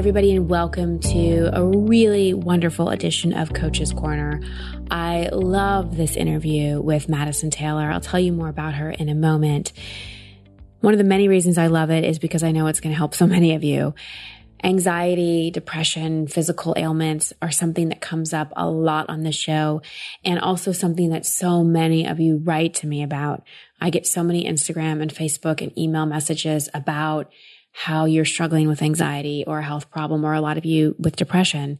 everybody, and welcome to a really wonderful edition of Coach's Corner. I love this interview with Madison Taylor. I'll tell you more about her in a moment. One of the many reasons I love it is because I know it's going to help so many of you. Anxiety, depression, physical ailments are something that comes up a lot on the show and also something that so many of you write to me about. I get so many Instagram and Facebook and email messages about how you're struggling with anxiety or a health problem, or a lot of you with depression.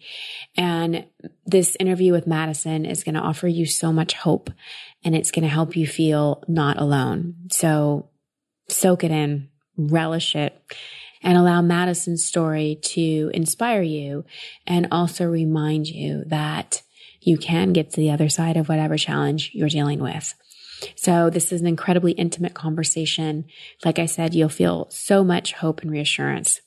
And this interview with Madison is going to offer you so much hope and it's going to help you feel not alone. So soak it in, relish it, and allow Madison's story to inspire you and also remind you that you can get to the other side of whatever challenge you're dealing with. So this is an incredibly intimate conversation. Like I said, you'll feel so much hope and reassurance.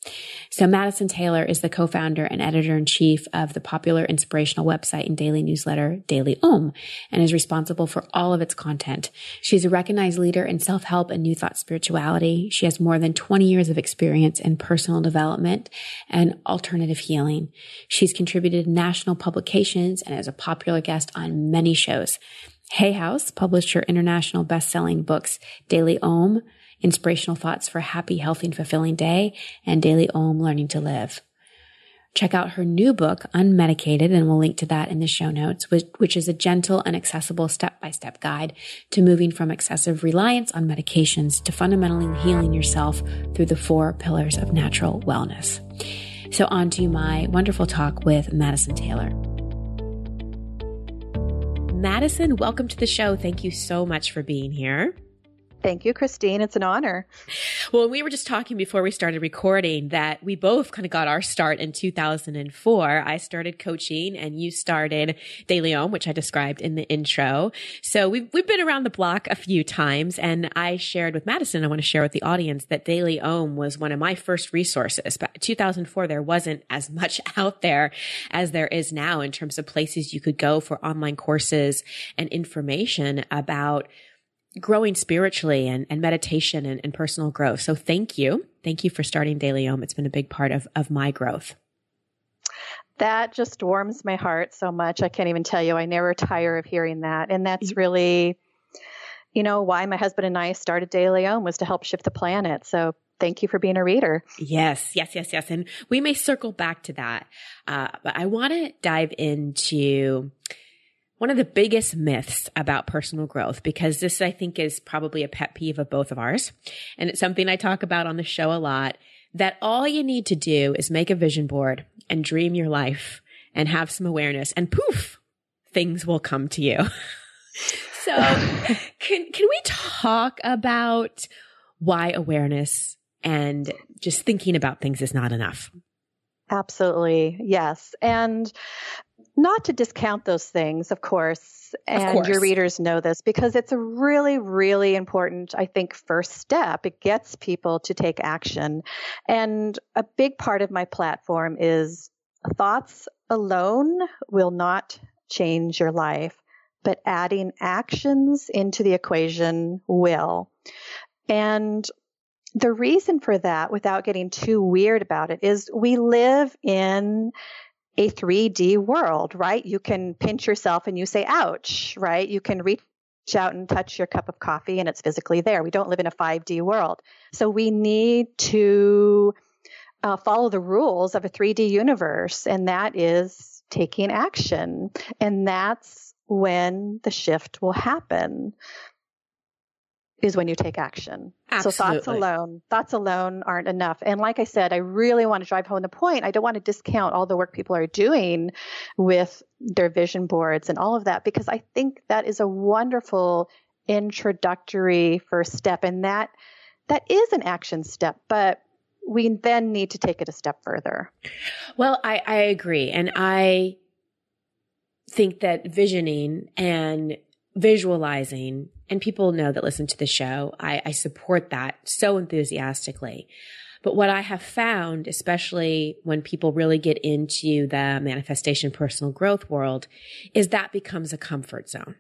So Madison Taylor is the co-founder and editor in chief of the popular inspirational website and daily newsletter Daily Om and is responsible for all of its content. She's a recognized leader in self-help and new thought spirituality. She has more than 20 years of experience in personal development and alternative healing. She's contributed national publications and is a popular guest on many shows. Hay House published her international best-selling books, Daily Om, Inspirational Thoughts for a Happy, Healthy, and Fulfilling Day, and Daily Om, Learning to Live. Check out her new book, Unmedicated, and we'll link to that in the show notes, which, which is a gentle and accessible step-by-step guide to moving from excessive reliance on medications to fundamentally healing yourself through the four pillars of natural wellness. So on to my wonderful talk with Madison Taylor. Madison, welcome to the show. Thank you so much for being here. Thank you, Christine. It's an honor. Well, we were just talking before we started recording that we both kind of got our start in 2004. I started coaching and you started Daily Om, which I described in the intro. So we've, we've been around the block a few times and I shared with Madison, I want to share with the audience that Daily Om was one of my first resources. But 2004, there wasn't as much out there as there is now in terms of places you could go for online courses and information about growing spiritually and, and meditation and, and, personal growth. So thank you. Thank you for starting Daily Om. It's been a big part of, of my growth. That just warms my heart so much. I can't even tell you. I never tire of hearing that. And that's mm-hmm. really, you know, why my husband and I started Daily Om was to help shift the planet. So thank you for being a reader. Yes, yes, yes, yes. And we may circle back to that. Uh, but I want to dive into one of the biggest myths about personal growth, because this I think is probably a pet peeve of both of ours. And it's something I talk about on the show a lot that all you need to do is make a vision board and dream your life and have some awareness and poof, things will come to you. so can, can we talk about why awareness and just thinking about things is not enough? Absolutely. Yes. And not to discount those things, of course, and of course. your readers know this because it's a really, really important, I think, first step. It gets people to take action. And a big part of my platform is thoughts alone will not change your life, but adding actions into the equation will. And the reason for that, without getting too weird about it, is we live in a 3D world, right? You can pinch yourself and you say, ouch, right? You can reach out and touch your cup of coffee and it's physically there. We don't live in a 5D world. So we need to uh, follow the rules of a 3D universe, and that is taking action. And that's when the shift will happen is when you take action. Absolutely. So thoughts alone, thoughts alone aren't enough. And like I said, I really want to drive home the point. I don't want to discount all the work people are doing with their vision boards and all of that because I think that is a wonderful introductory first step and that that is an action step, but we then need to take it a step further. Well, I, I agree. And I think that visioning and visualizing, and people know that listen to the show, I, I support that so enthusiastically. But what I have found, especially when people really get into the manifestation personal growth world, is that becomes a comfort zone.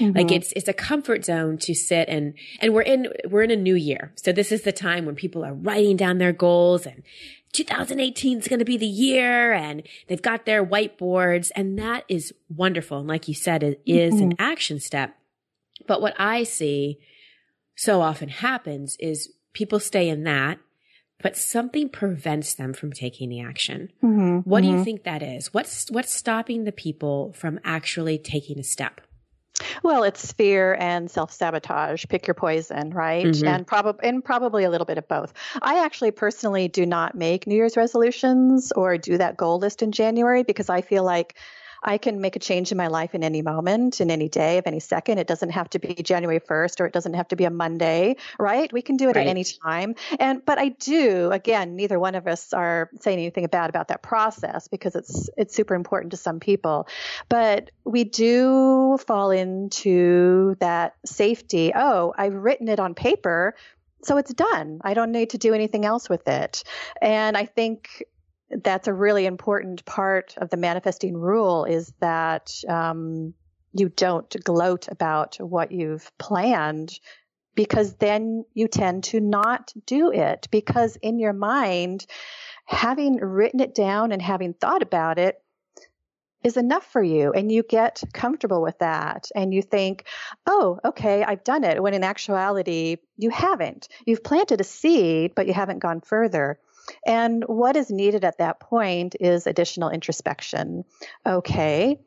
Mm-hmm. Like it's it's a comfort zone to sit and and we're in we're in a new year. So this is the time when people are writing down their goals and 2018 is going to be the year and they've got their whiteboards and that is wonderful. And like you said, it is mm-hmm. an action step. But what I see so often happens is people stay in that, but something prevents them from taking the action. Mm-hmm. What do you mm-hmm. think that is? What's, what's stopping the people from actually taking a step? Well, it's fear and self sabotage. Pick your poison, right? Mm-hmm. And probably and probably a little bit of both. I actually personally do not make New Year's resolutions or do that goal list in January because I feel like I can make a change in my life in any moment, in any day, of any second. It doesn't have to be January 1st or it doesn't have to be a Monday, right? We can do it right. at any time. And but I do, again, neither one of us are saying anything bad about that process because it's it's super important to some people. But we do fall into that safety. Oh, I've written it on paper so it's done. I don't need to do anything else with it. And I think that's a really important part of the manifesting rule is that um, you don't gloat about what you've planned because then you tend to not do it because in your mind having written it down and having thought about it is enough for you and you get comfortable with that and you think oh okay i've done it when in actuality you haven't. You've planted a seed but you haven't gone further and what is needed at that point is additional introspection. Okay,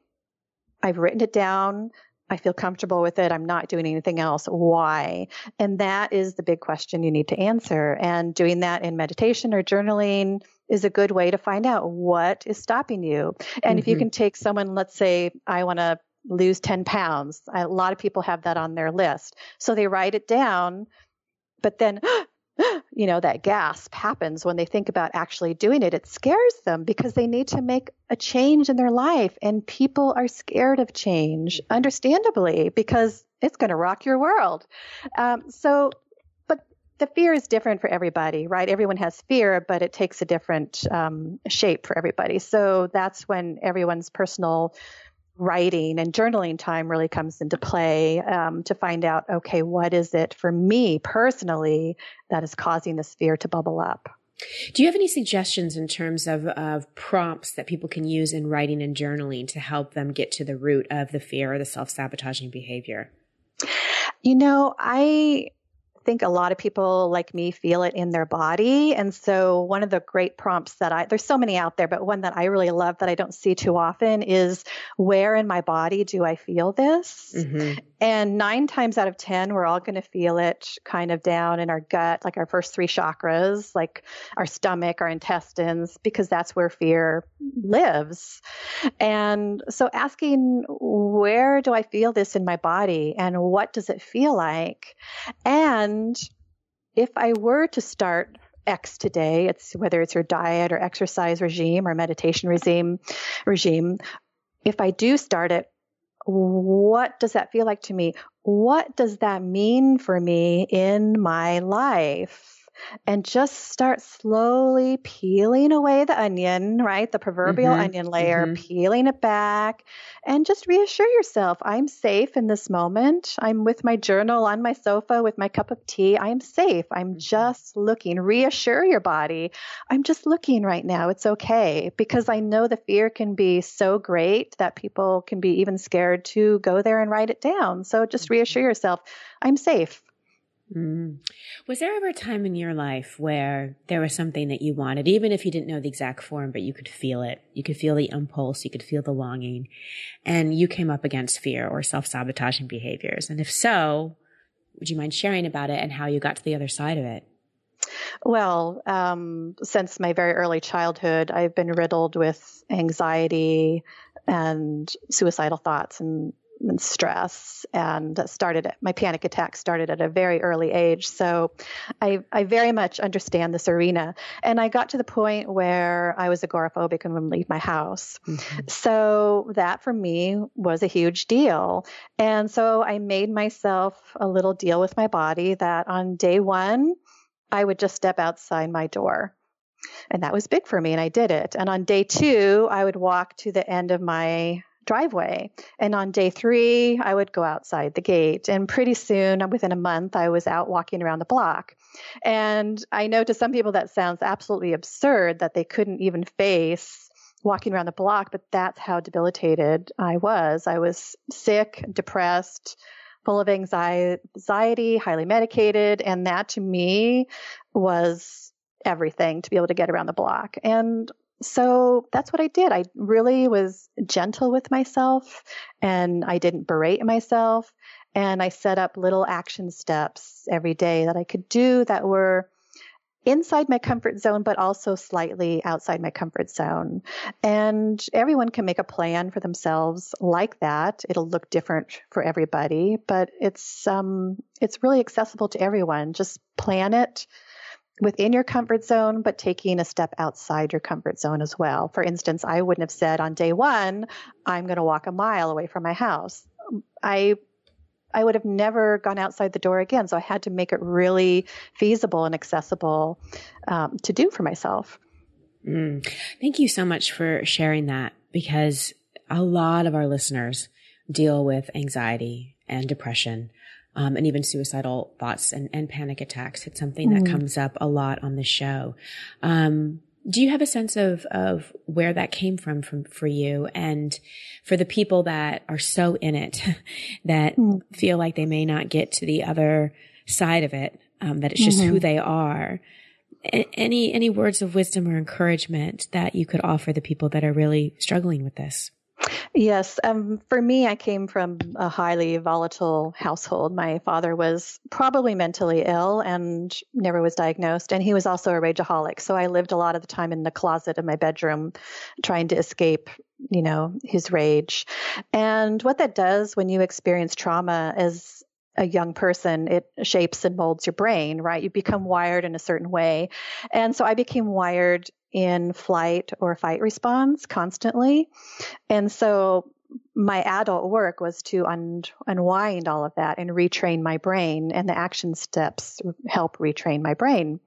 I've written it down. I feel comfortable with it. I'm not doing anything else. Why? And that is the big question you need to answer. And doing that in meditation or journaling is a good way to find out what is stopping you. And mm-hmm. if you mm-hmm. can take someone, let's say, I want to lose 10 pounds, a lot of people have that on their list. So they write it down, but then, you know, that gasp happens when they think about actually doing it. It scares them because they need to make a change in their life. And people are scared of change, understandably, because it's going to rock your world. Um, so, but the fear is different for everybody, right? Everyone has fear, but it takes a different um, shape for everybody. So that's when everyone's personal writing and journaling time really comes into play um, to find out okay what is it for me personally that is causing this fear to bubble up? Do you have any suggestions in terms of, of prompts that people can use in writing and journaling to help them get to the root of the fear or the self-sabotaging behavior? You know i think a lot of people like me feel it in their body. And so one of the great prompts that I, there's so many out there, but one that I really love that I don't see too often is where in my body do I feel this? Mm-hmm. And nine times out of 10, we're all going to feel it kind of down in our gut, like our first three chakras, like our stomach, our intestines, because that's where fear lives. And so asking, where do I feel this in my body and what does it feel like? And if I were to start X today, it's whether it's your diet or exercise regime or meditation regime, regime, if I do start it, what does that feel like to me? What does that mean for me in my life? And just start slowly peeling away the onion, right? The proverbial mm-hmm. onion layer, mm-hmm. peeling it back, and just reassure yourself I'm safe in this moment. I'm with my journal on my sofa with my cup of tea. I'm safe. I'm mm-hmm. just looking. Reassure your body. I'm just looking right now. It's okay because I know the fear can be so great that people can be even scared to go there and write it down. So just reassure yourself I'm safe. Mm. Was there ever a time in your life where there was something that you wanted, even if you didn't know the exact form, but you could feel it? You could feel the impulse, you could feel the longing, and you came up against fear or self sabotaging behaviors? And if so, would you mind sharing about it and how you got to the other side of it? Well, um, since my very early childhood, I've been riddled with anxiety and suicidal thoughts and and stress and started my panic attack started at a very early age. So I, I very much understand this arena. And i got to the point where i was agoraphobic and wouldn't leave my house. Mm-hmm. so that for me was a huge deal. And so i made myself a little deal with my body that on day one i would just step outside my door. And that was big for me and i did it. And on day two i would walk to the end of my driveway. And on day three, I would go outside the gate. And pretty soon, within a month, I was out walking around the block. And I know to some people that sounds absolutely absurd that they couldn't even face walking around the block, but that's how debilitated I was. I was sick, depressed, full of anxiety, highly medicated. And that to me was everything to be able to get around the block. And so that's what I did. I really was gentle with myself and I didn't berate myself. And I set up little action steps every day that I could do that were inside my comfort zone, but also slightly outside my comfort zone. And everyone can make a plan for themselves like that. It'll look different for everybody, but it's, um, it's really accessible to everyone. Just plan it within your comfort zone, but taking a step outside your comfort zone as well. For instance, I wouldn't have said on day one, I'm going to walk a mile away from my house. I I would have never gone outside the door again. So I had to make it really feasible and accessible um, to do for myself. Mm. Thank you so much for sharing that because a lot of our listeners deal with anxiety and depression. Um, and even suicidal thoughts and, and panic attacks. It's something mm. that comes up a lot on the show. Um, do you have a sense of of where that came from from for you and for the people that are so in it that mm. feel like they may not get to the other side of it um, that it's just mm-hmm. who they are a- any any words of wisdom or encouragement that you could offer the people that are really struggling with this Yes. Um, for me, I came from a highly volatile household. My father was probably mentally ill and never was diagnosed. And he was also a rageaholic. So I lived a lot of the time in the closet of my bedroom trying to escape, you know, his rage. And what that does when you experience trauma is a young person, it shapes and molds your brain, right? You become wired in a certain way. And so I became wired in flight or fight response constantly. And so my adult work was to un- unwind all of that and retrain my brain, and the action steps help retrain my brain.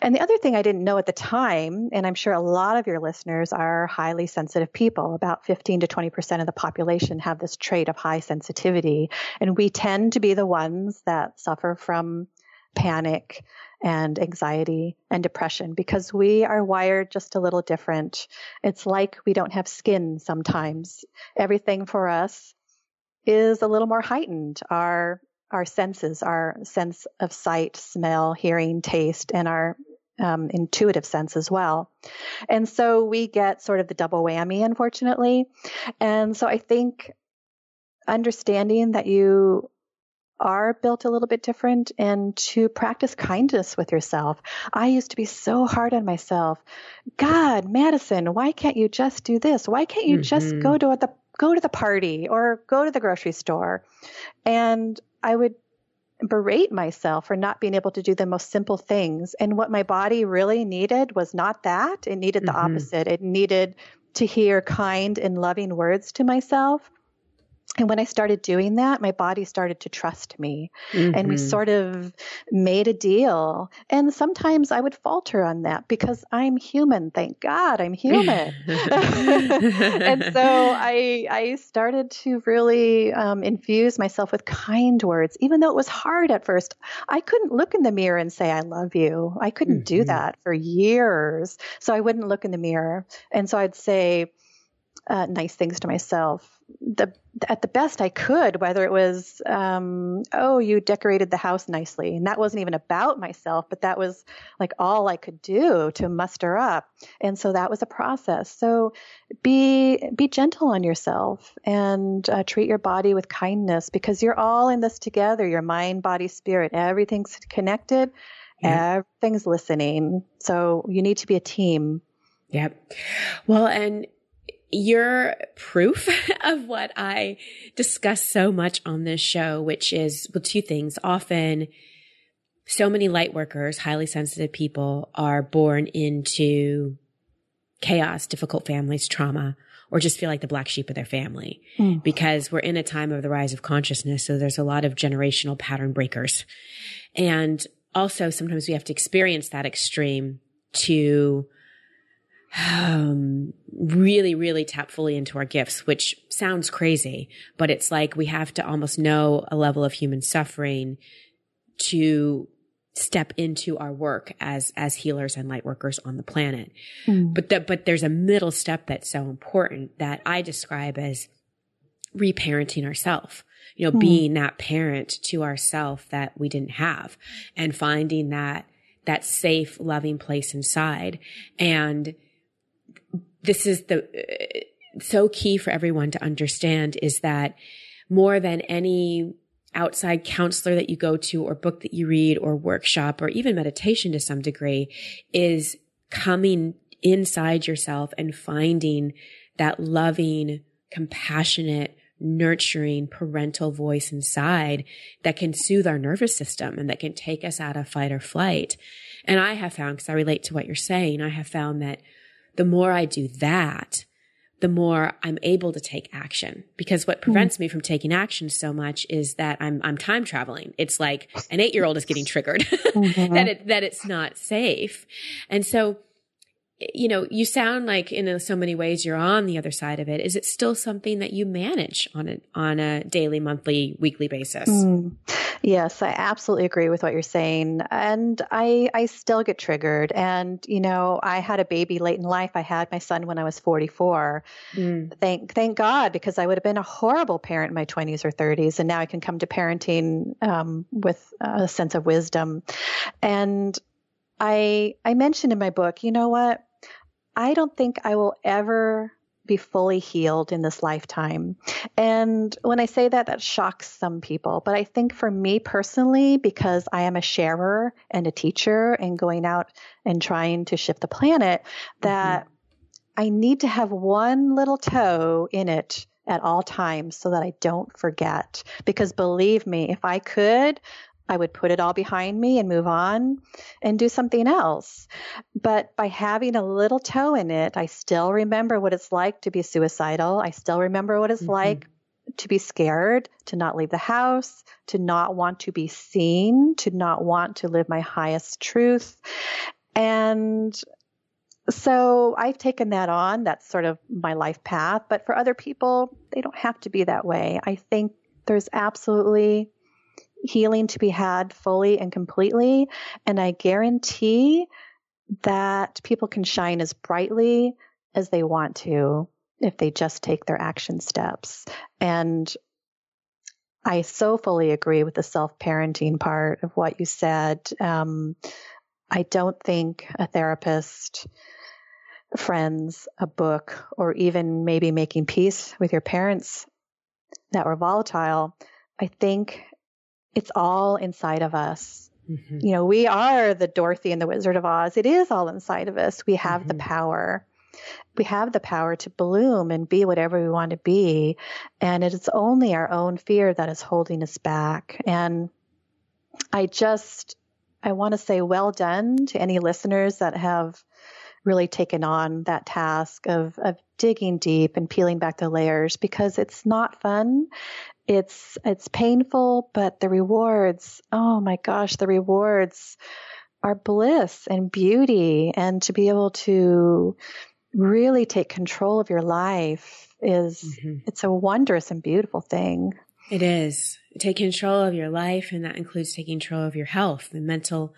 And the other thing I didn't know at the time, and I'm sure a lot of your listeners are highly sensitive people, about 15 to 20% of the population have this trait of high sensitivity, and we tend to be the ones that suffer from panic and anxiety and depression because we are wired just a little different. It's like we don't have skin sometimes. Everything for us is a little more heightened. Our our senses, our sense of sight, smell, hearing, taste, and our um, intuitive sense as well. And so we get sort of the double whammy, unfortunately. And so I think understanding that you are built a little bit different and to practice kindness with yourself. I used to be so hard on myself. God, Madison, why can't you just do this? Why can't you mm-hmm. just go to the go to the party or go to the grocery store? And I would berate myself for not being able to do the most simple things. And what my body really needed was not that. It needed the mm-hmm. opposite. It needed to hear kind and loving words to myself and when I started doing that, my body started to trust me. Mm-hmm. And we mm-hmm. sort of made a deal. And sometimes I would falter on that because I'm human. Thank God I'm human. and so I, I started to really um, infuse myself with kind words, even though it was hard at first. I couldn't look in the mirror and say, I love you. I couldn't mm-hmm. do that for years. So I wouldn't look in the mirror. And so I'd say, uh, nice things to myself the at the best I could, whether it was, um, oh, you decorated the house nicely. And that wasn't even about myself, but that was like all I could do to muster up. And so that was a process. So be, be gentle on yourself and uh, treat your body with kindness because you're all in this together. Your mind, body, spirit, everything's connected. Yeah. Everything's listening. So you need to be a team. Yep. Well, and you're proof of what I discuss so much on this show, which is well, two things. Often, so many light workers, highly sensitive people are born into chaos, difficult families, trauma, or just feel like the black sheep of their family mm. because we're in a time of the rise of consciousness. So there's a lot of generational pattern breakers. And also sometimes we have to experience that extreme to um, really, really tap fully into our gifts, which sounds crazy, but it's like we have to almost know a level of human suffering to step into our work as as healers and light workers on the planet. Mm. But the, but there's a middle step that's so important that I describe as reparenting ourselves. You know, mm. being that parent to ourself that we didn't have and finding that that safe, loving place inside. And this is the so key for everyone to understand is that more than any outside counselor that you go to or book that you read or workshop or even meditation to some degree is coming inside yourself and finding that loving, compassionate, nurturing parental voice inside that can soothe our nervous system and that can take us out of fight or flight. And I have found, because I relate to what you're saying, I have found that the more I do that, the more I'm able to take action. Because what prevents mm-hmm. me from taking action so much is that I'm I'm time traveling. It's like an eight year old is getting triggered mm-hmm. that it that it's not safe. And so you know, you sound like in so many ways you're on the other side of it. Is it still something that you manage on a on a daily, monthly, weekly basis? Mm. Yes, I absolutely agree with what you're saying, and I I still get triggered. And you know, I had a baby late in life. I had my son when I was 44. Mm. Thank thank God because I would have been a horrible parent in my 20s or 30s, and now I can come to parenting um, with a sense of wisdom. And I I mentioned in my book, you know what? I don't think I will ever be fully healed in this lifetime. And when I say that, that shocks some people. But I think for me personally, because I am a sharer and a teacher and going out and trying to shift the planet, that mm-hmm. I need to have one little toe in it at all times so that I don't forget. Because believe me, if I could, I would put it all behind me and move on and do something else. But by having a little toe in it, I still remember what it's like to be suicidal. I still remember what it's mm-hmm. like to be scared, to not leave the house, to not want to be seen, to not want to live my highest truth. And so I've taken that on. That's sort of my life path. But for other people, they don't have to be that way. I think there's absolutely healing to be had fully and completely. And I guarantee that people can shine as brightly as they want to if they just take their action steps. And I so fully agree with the self parenting part of what you said. Um, I don't think a therapist, friends, a book, or even maybe making peace with your parents that were volatile, I think it's all inside of us. Mm-hmm. You know, we are the Dorothy and the Wizard of Oz. It is all inside of us. We have mm-hmm. the power. We have the power to bloom and be whatever we want to be. And it is only our own fear that is holding us back. And I just, I want to say well done to any listeners that have really taken on that task of, of digging deep and peeling back the layers because it's not fun it's it's painful, but the rewards, oh my gosh, the rewards are bliss and beauty and to be able to really take control of your life is mm-hmm. it's a wondrous and beautiful thing. It is. Take control of your life and that includes taking control of your health, the mental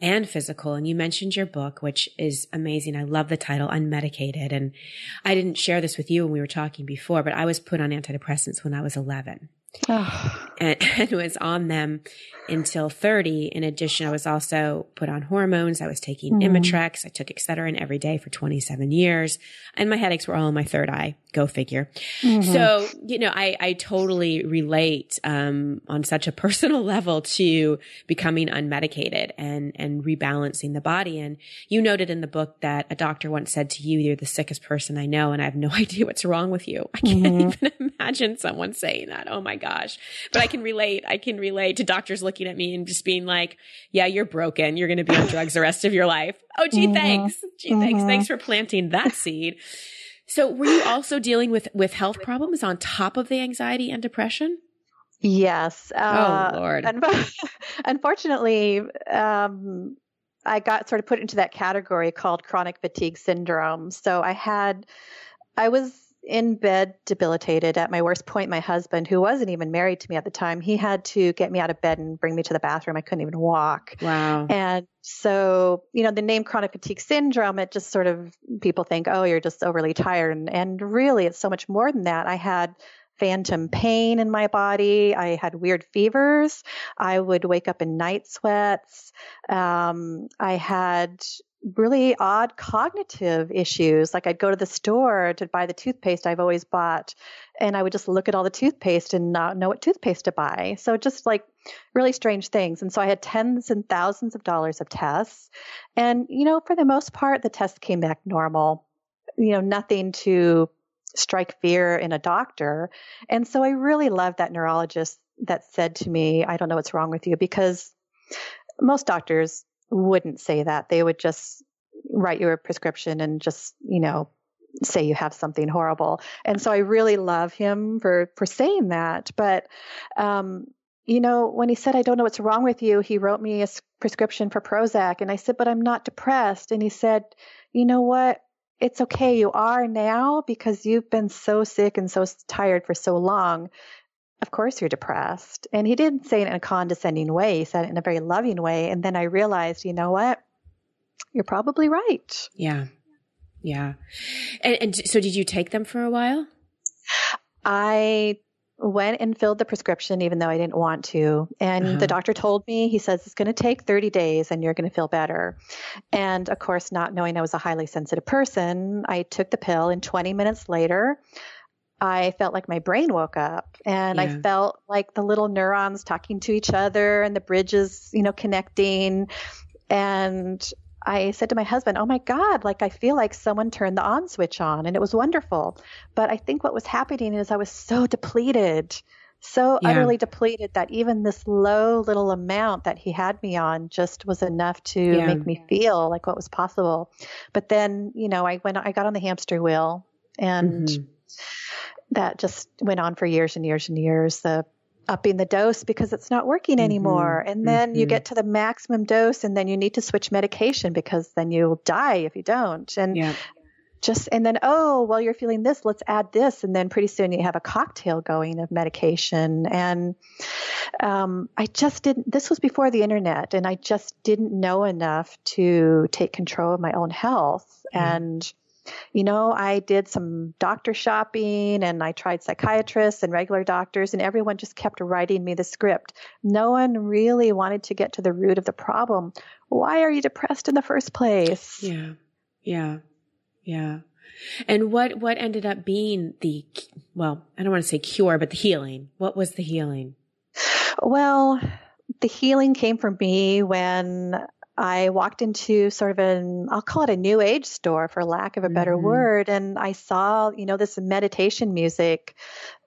and physical. And you mentioned your book, which is amazing. I love the title, Unmedicated. And I didn't share this with you when we were talking before, but I was put on antidepressants when I was 11. Oh. And, and, was on them until 30. In addition, I was also put on hormones. I was taking mm. Imitrex. I took Excedrin every day for 27 years and my headaches were all in my third eye. Go figure. Mm-hmm. So, you know, I, I totally relate, um, on such a personal level to becoming unmedicated and, and rebalancing the body. And you noted in the book that a doctor once said to you, you're the sickest person I know and I have no idea what's wrong with you. I can't mm-hmm. even imagine someone saying that. Oh my gosh. But I can relate. I can relate to doctors looking at me and just being like, yeah, you're broken. You're going to be on drugs the rest of your life. Oh, gee, mm-hmm. thanks. Gee, mm-hmm. thanks. Thanks for planting that seed. So were you also dealing with, with health problems on top of the anxiety and depression? Yes. Uh, oh, Lord. unfortunately, um, I got sort of put into that category called chronic fatigue syndrome. So I had, I was in bed debilitated at my worst point my husband who wasn't even married to me at the time he had to get me out of bed and bring me to the bathroom i couldn't even walk wow and so you know the name chronic fatigue syndrome it just sort of people think oh you're just overly tired and, and really it's so much more than that i had phantom pain in my body. I had weird fevers. I would wake up in night sweats. Um, I had really odd cognitive issues. Like I'd go to the store to buy the toothpaste I've always bought, and I would just look at all the toothpaste and not know what toothpaste to buy. So just like really strange things. And so I had tens and thousands of dollars of tests. And, you know, for the most part, the tests came back normal. You know, nothing to strike fear in a doctor. And so I really loved that neurologist that said to me, I don't know what's wrong with you because most doctors wouldn't say that. They would just write you a prescription and just, you know, say you have something horrible. And so I really love him for for saying that. But um, you know, when he said I don't know what's wrong with you, he wrote me a prescription for Prozac and I said, "But I'm not depressed." And he said, "You know what? it's okay. You are now because you've been so sick and so tired for so long. Of course, you're depressed. And he didn't say it in a condescending way. He said it in a very loving way. And then I realized, you know what? You're probably right. Yeah. Yeah. And, and so did you take them for a while? I went and filled the prescription even though I didn't want to. And uh-huh. the doctor told me, he says, it's going to take 30 days and you're going to feel better. And of course, not knowing I was a highly sensitive person, I took the pill and 20 minutes later, I felt like my brain woke up and yeah. I felt like the little neurons talking to each other and the bridges, you know, connecting. And I said to my husband, Oh my God, like I feel like someone turned the on switch on and it was wonderful. But I think what was happening is I was so depleted, so yeah. utterly depleted that even this low little amount that he had me on just was enough to yeah. make me feel like what was possible. But then, you know, I went, I got on the hamster wheel and mm-hmm. That just went on for years and years and years. The upping the dose because it's not working mm-hmm. anymore. Mm-hmm. And then mm-hmm. you get to the maximum dose and then you need to switch medication because then you'll die if you don't. And yeah. just, and then, oh, well, you're feeling this, let's add this. And then pretty soon you have a cocktail going of medication. And um, I just didn't, this was before the internet and I just didn't know enough to take control of my own health. Mm-hmm. And, you know, I did some doctor shopping and I tried psychiatrists and regular doctors, and everyone just kept writing me the script. No one really wanted to get to the root of the problem. Why are you depressed in the first place? Yeah. Yeah. Yeah. And what, what ended up being the, well, I don't want to say cure, but the healing? What was the healing? Well, the healing came for me when I walked into sort of an, I'll call it a new age store for lack of a better mm-hmm. word. And I saw, you know, this meditation music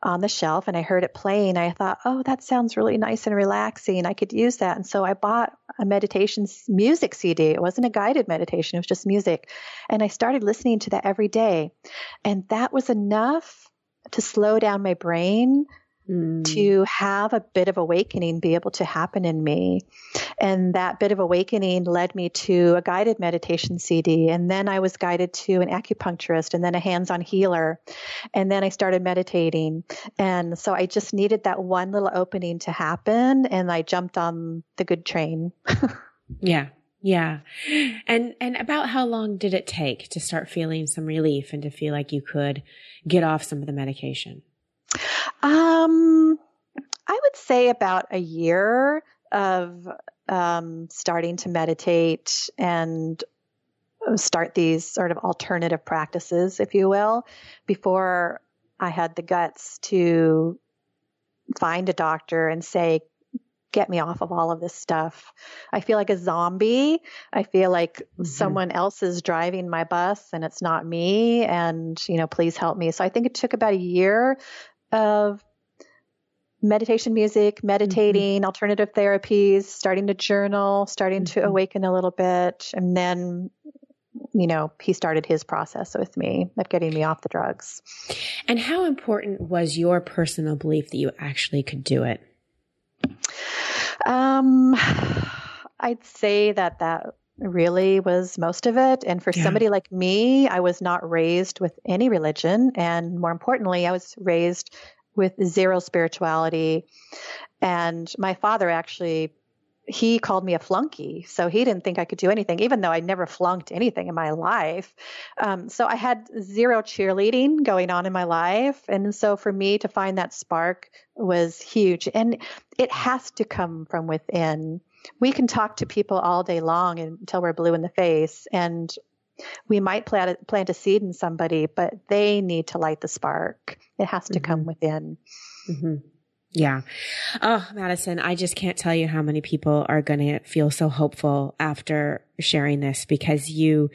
on the shelf and I heard it playing. I thought, oh, that sounds really nice and relaxing. I could use that. And so I bought a meditation music CD. It wasn't a guided meditation, it was just music. And I started listening to that every day. And that was enough to slow down my brain mm. to have a bit of awakening be able to happen in me. And that bit of awakening led me to a guided meditation CD. And then I was guided to an acupuncturist and then a hands on healer. And then I started meditating. And so I just needed that one little opening to happen. And I jumped on the good train. yeah. Yeah. And and about how long did it take to start feeling some relief and to feel like you could get off some of the medication? Um, I would say about a year of um, starting to meditate and start these sort of alternative practices, if you will, before I had the guts to find a doctor and say, get me off of all of this stuff. I feel like a zombie. I feel like mm-hmm. someone else is driving my bus and it's not me. And, you know, please help me. So I think it took about a year of meditation music, meditating, mm-hmm. alternative therapies, starting to journal, starting mm-hmm. to awaken a little bit. And then, you know, he started his process with me of getting me off the drugs. And how important was your personal belief that you actually could do it? Um, I'd say that that really was most of it. And for yeah. somebody like me, I was not raised with any religion. And more importantly, I was raised with zero spirituality. And my father actually he called me a flunky. So he didn't think I could do anything, even though I never flunked anything in my life. Um, so I had zero cheerleading going on in my life. And so for me to find that spark was huge. And it has to come from within. We can talk to people all day long until we're blue in the face. And we might plant a, plant a seed in somebody, but they need to light the spark. It has to mm-hmm. come within. Mm-hmm. Yeah. Oh, Madison, I just can't tell you how many people are going to feel so hopeful after sharing this because you,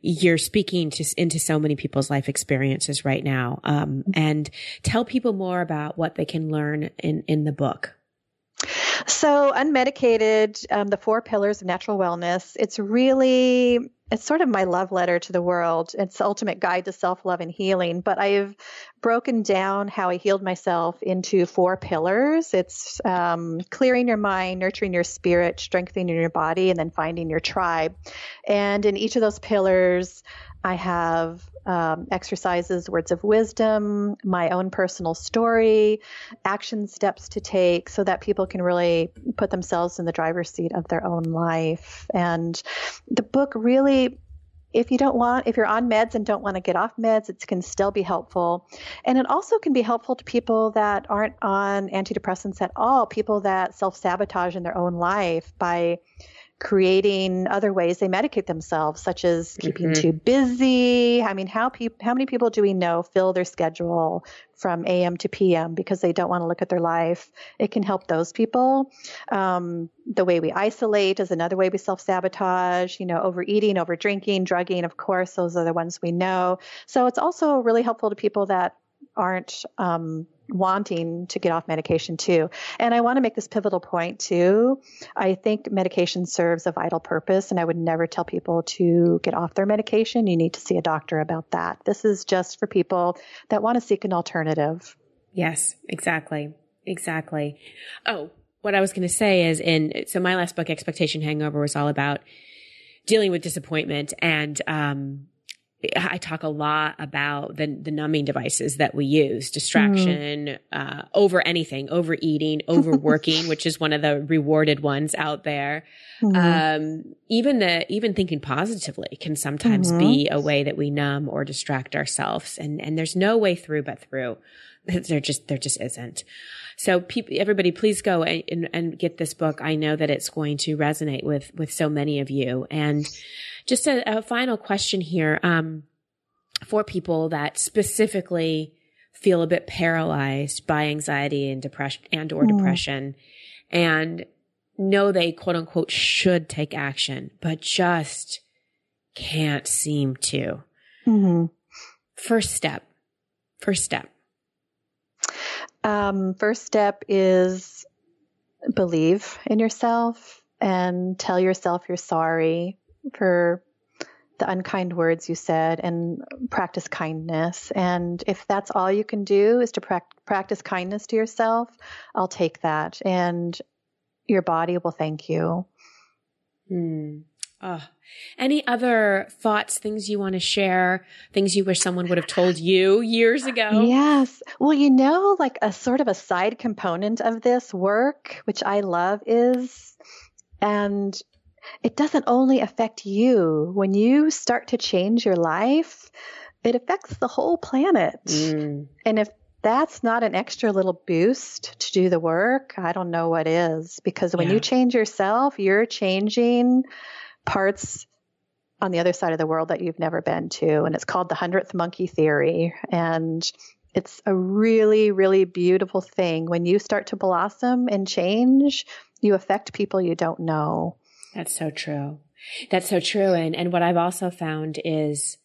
you're speaking to, into so many people's life experiences right now. Um, and tell people more about what they can learn in, in the book. So, unmedicated, um, the four pillars of natural wellness, it's really it's sort of my love letter to the world. It's the ultimate guide to self love and healing. But I've broken down how I healed myself into four pillars. It's um, clearing your mind, nurturing your spirit, strengthening your body, and then finding your tribe. And in each of those pillars, I have um, exercises, words of wisdom, my own personal story, action steps to take so that people can really put themselves in the driver's seat of their own life. And the book really if you don't want, if you're on meds and don't want to get off meds, it can still be helpful. And it also can be helpful to people that aren't on antidepressants at all, people that self sabotage in their own life by creating other ways they medicate themselves, such as keeping mm-hmm. too busy. I mean, how pe- how many people do we know fill their schedule from AM to PM because they don't want to look at their life? It can help those people. Um, the way we isolate is another way we self sabotage. You know, overeating, over drinking, drugging. Of course, those are the ones we know. So it's also really helpful to people that aren't um, wanting to get off medication too. And I want to make this pivotal point too. I think medication serves a vital purpose, and I would never tell people to get off their medication. You need to see a doctor about that. This is just for people that want to seek an alternative. Yes, exactly. Exactly. Oh, what I was going to say is in, so my last book, Expectation Hangover, was all about dealing with disappointment and, um, I talk a lot about the, the numbing devices that we use, distraction, mm. uh, over anything, overeating, overworking, which is one of the rewarded ones out there. Mm-hmm. Um, even the, even thinking positively can sometimes mm-hmm. be a way that we numb or distract ourselves. And, and there's no way through but through. There just, there just isn't. So people, everybody, please go and, and, and get this book. I know that it's going to resonate with, with so many of you. And, just a, a final question here um, for people that specifically feel a bit paralyzed by anxiety and depression and or mm. depression and know they quote unquote should take action, but just can't seem to. Mm-hmm. First step. First step. Um, first step is believe in yourself and tell yourself you're sorry for the unkind words you said and practice kindness. And if that's all you can do is to pra- practice kindness to yourself, I'll take that. And your body will thank you. Hmm. Oh. Any other thoughts, things you want to share, things you wish someone would have told you years ago? Yes. Well, you know, like a sort of a side component of this work, which I love, is, and it doesn't only affect you. When you start to change your life, it affects the whole planet. Mm. And if that's not an extra little boost to do the work, I don't know what is. Because when yeah. you change yourself, you're changing parts on the other side of the world that you've never been to. And it's called the hundredth monkey theory. And it's a really, really beautiful thing. When you start to blossom and change, you affect people you don't know. That's so true. That's so true. And, and what I've also found is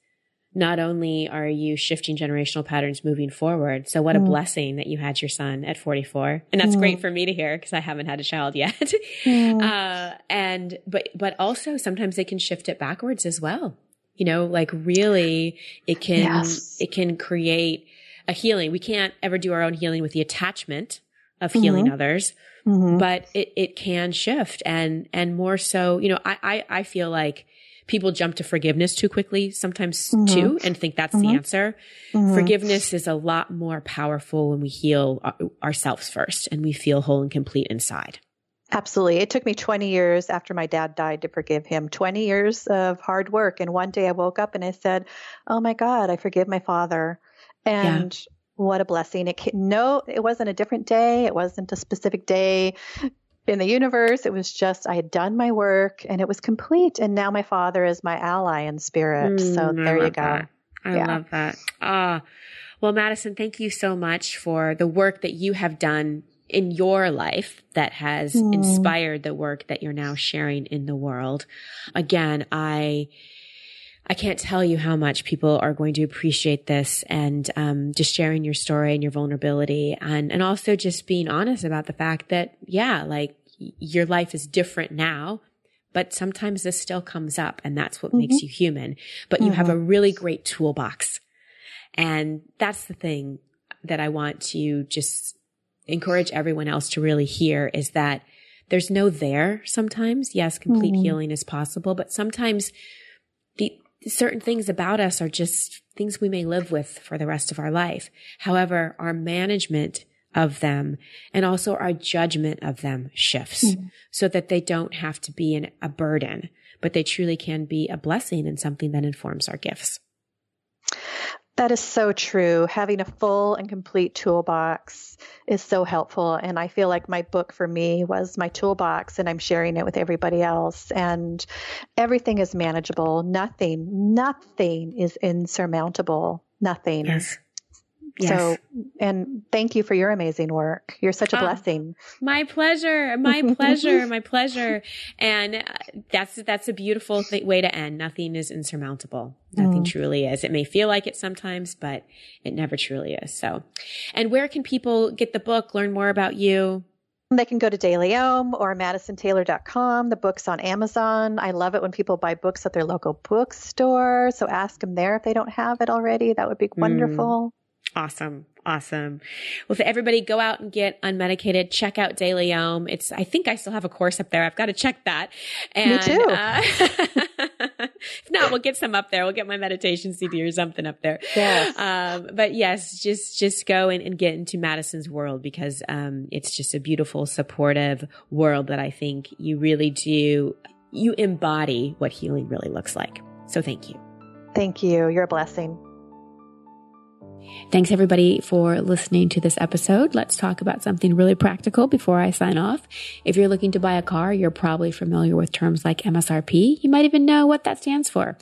not only are you shifting generational patterns moving forward, so what a mm. blessing that you had your son at 44. And that's mm. great for me to hear because I haven't had a child yet. Mm. Uh, and, but, but also sometimes they can shift it backwards as well. You know, like really it can, yes. it can create a healing. We can't ever do our own healing with the attachment of healing mm-hmm. others. Mm-hmm. But it, it can shift and, and more so, you know, I, I, I feel like people jump to forgiveness too quickly sometimes mm-hmm. too and think that's mm-hmm. the answer. Mm-hmm. Forgiveness is a lot more powerful when we heal ourselves first and we feel whole and complete inside. Absolutely. It took me 20 years after my dad died to forgive him. 20 years of hard work. And one day I woke up and I said, Oh my God, I forgive my father. And yeah. what a blessing. It no, it wasn't a different day. It wasn't a specific day in the universe. It was just I had done my work and it was complete. And now my father is my ally in spirit. Mm, so there you go. That. I yeah. love that. Ah, well, Madison, thank you so much for the work that you have done in your life that has mm. inspired the work that you're now sharing in the world. Again, I, I can't tell you how much people are going to appreciate this and um, just sharing your story and your vulnerability and and also just being honest about the fact that yeah, like your life is different now, but sometimes this still comes up and that's what mm-hmm. makes you human. But mm-hmm. you have a mm-hmm. really great toolbox. And that's the thing that I want to just encourage everyone else to really hear is that there's no there sometimes. Yes, complete mm-hmm. healing is possible, but sometimes certain things about us are just things we may live with for the rest of our life. However, our management of them and also our judgment of them shifts mm-hmm. so that they don't have to be an, a burden, but they truly can be a blessing and something that informs our gifts. That is so true. Having a full and complete toolbox is so helpful. And I feel like my book for me was my toolbox, and I'm sharing it with everybody else. And everything is manageable. Nothing, nothing is insurmountable. Nothing. Yes. Yes. So, and thank you for your amazing work. You're such a oh, blessing. My pleasure. My pleasure. my pleasure. And uh, that's, that's a beautiful th- way to end. Nothing is insurmountable. Nothing mm. truly is. It may feel like it sometimes, but it never truly is. So, and where can people get the book, learn more about you? They can go to DeLeon or MadisonTaylor.com. The book's on Amazon. I love it when people buy books at their local bookstore. So ask them there if they don't have it already. That would be mm. wonderful. Mm. Awesome. Awesome. Well, for everybody, go out and get unmedicated. Check out DeLeon. It's, I think I still have a course up there. I've got to check that. And, Me too. Uh, if not, we'll get some up there. We'll get my meditation CD or something up there. Yes. Um, but yes, just, just go and, and get into Madison's world because, um, it's just a beautiful, supportive world that I think you really do, you embody what healing really looks like. So thank you. Thank you. You're a blessing. Thanks everybody for listening to this episode. Let's talk about something really practical before I sign off. If you're looking to buy a car, you're probably familiar with terms like MSRP. You might even know what that stands for.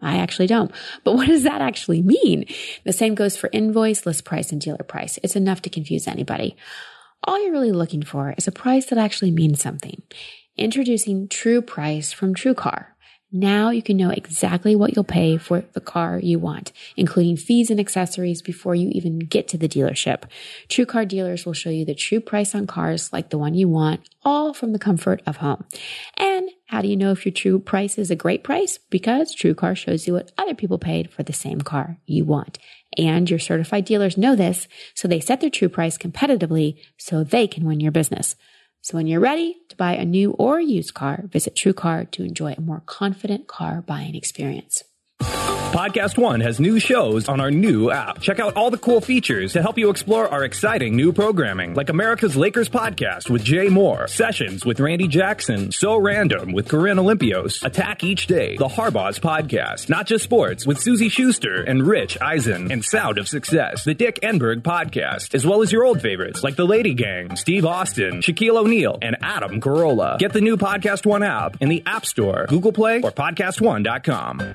I actually don't. But what does that actually mean? The same goes for invoice, list price, and dealer price. It's enough to confuse anybody. All you're really looking for is a price that actually means something. Introducing True Price from TrueCar. Now you can know exactly what you'll pay for the car you want, including fees and accessories before you even get to the dealership. TrueCar dealers will show you the true price on cars like the one you want, all from the comfort of home. And how do you know if your true price is a great price? Because TrueCar shows you what other people paid for the same car you want. And your certified dealers know this, so they set their true price competitively so they can win your business. So when you're ready to buy a new or used car, visit TrueCar to enjoy a more confident car buying experience. Podcast One has new shows on our new app. Check out all the cool features to help you explore our exciting new programming, like America's Lakers podcast with Jay Mohr, Sessions with Randy Jackson, So Random with Corinne Olympios, Attack Each Day, The Harbaugh's podcast, Not Just Sports with Suzy Shuster and Rich Eisen, and Sound of Success, The Dick Enberg podcast, as well as your old favorites like The Lady Gang, Steve Austin, Shaquille O'Neal, and Adam Carolla. Get the new Podcast One app in the App Store, Google Play, or PodcastOne.com.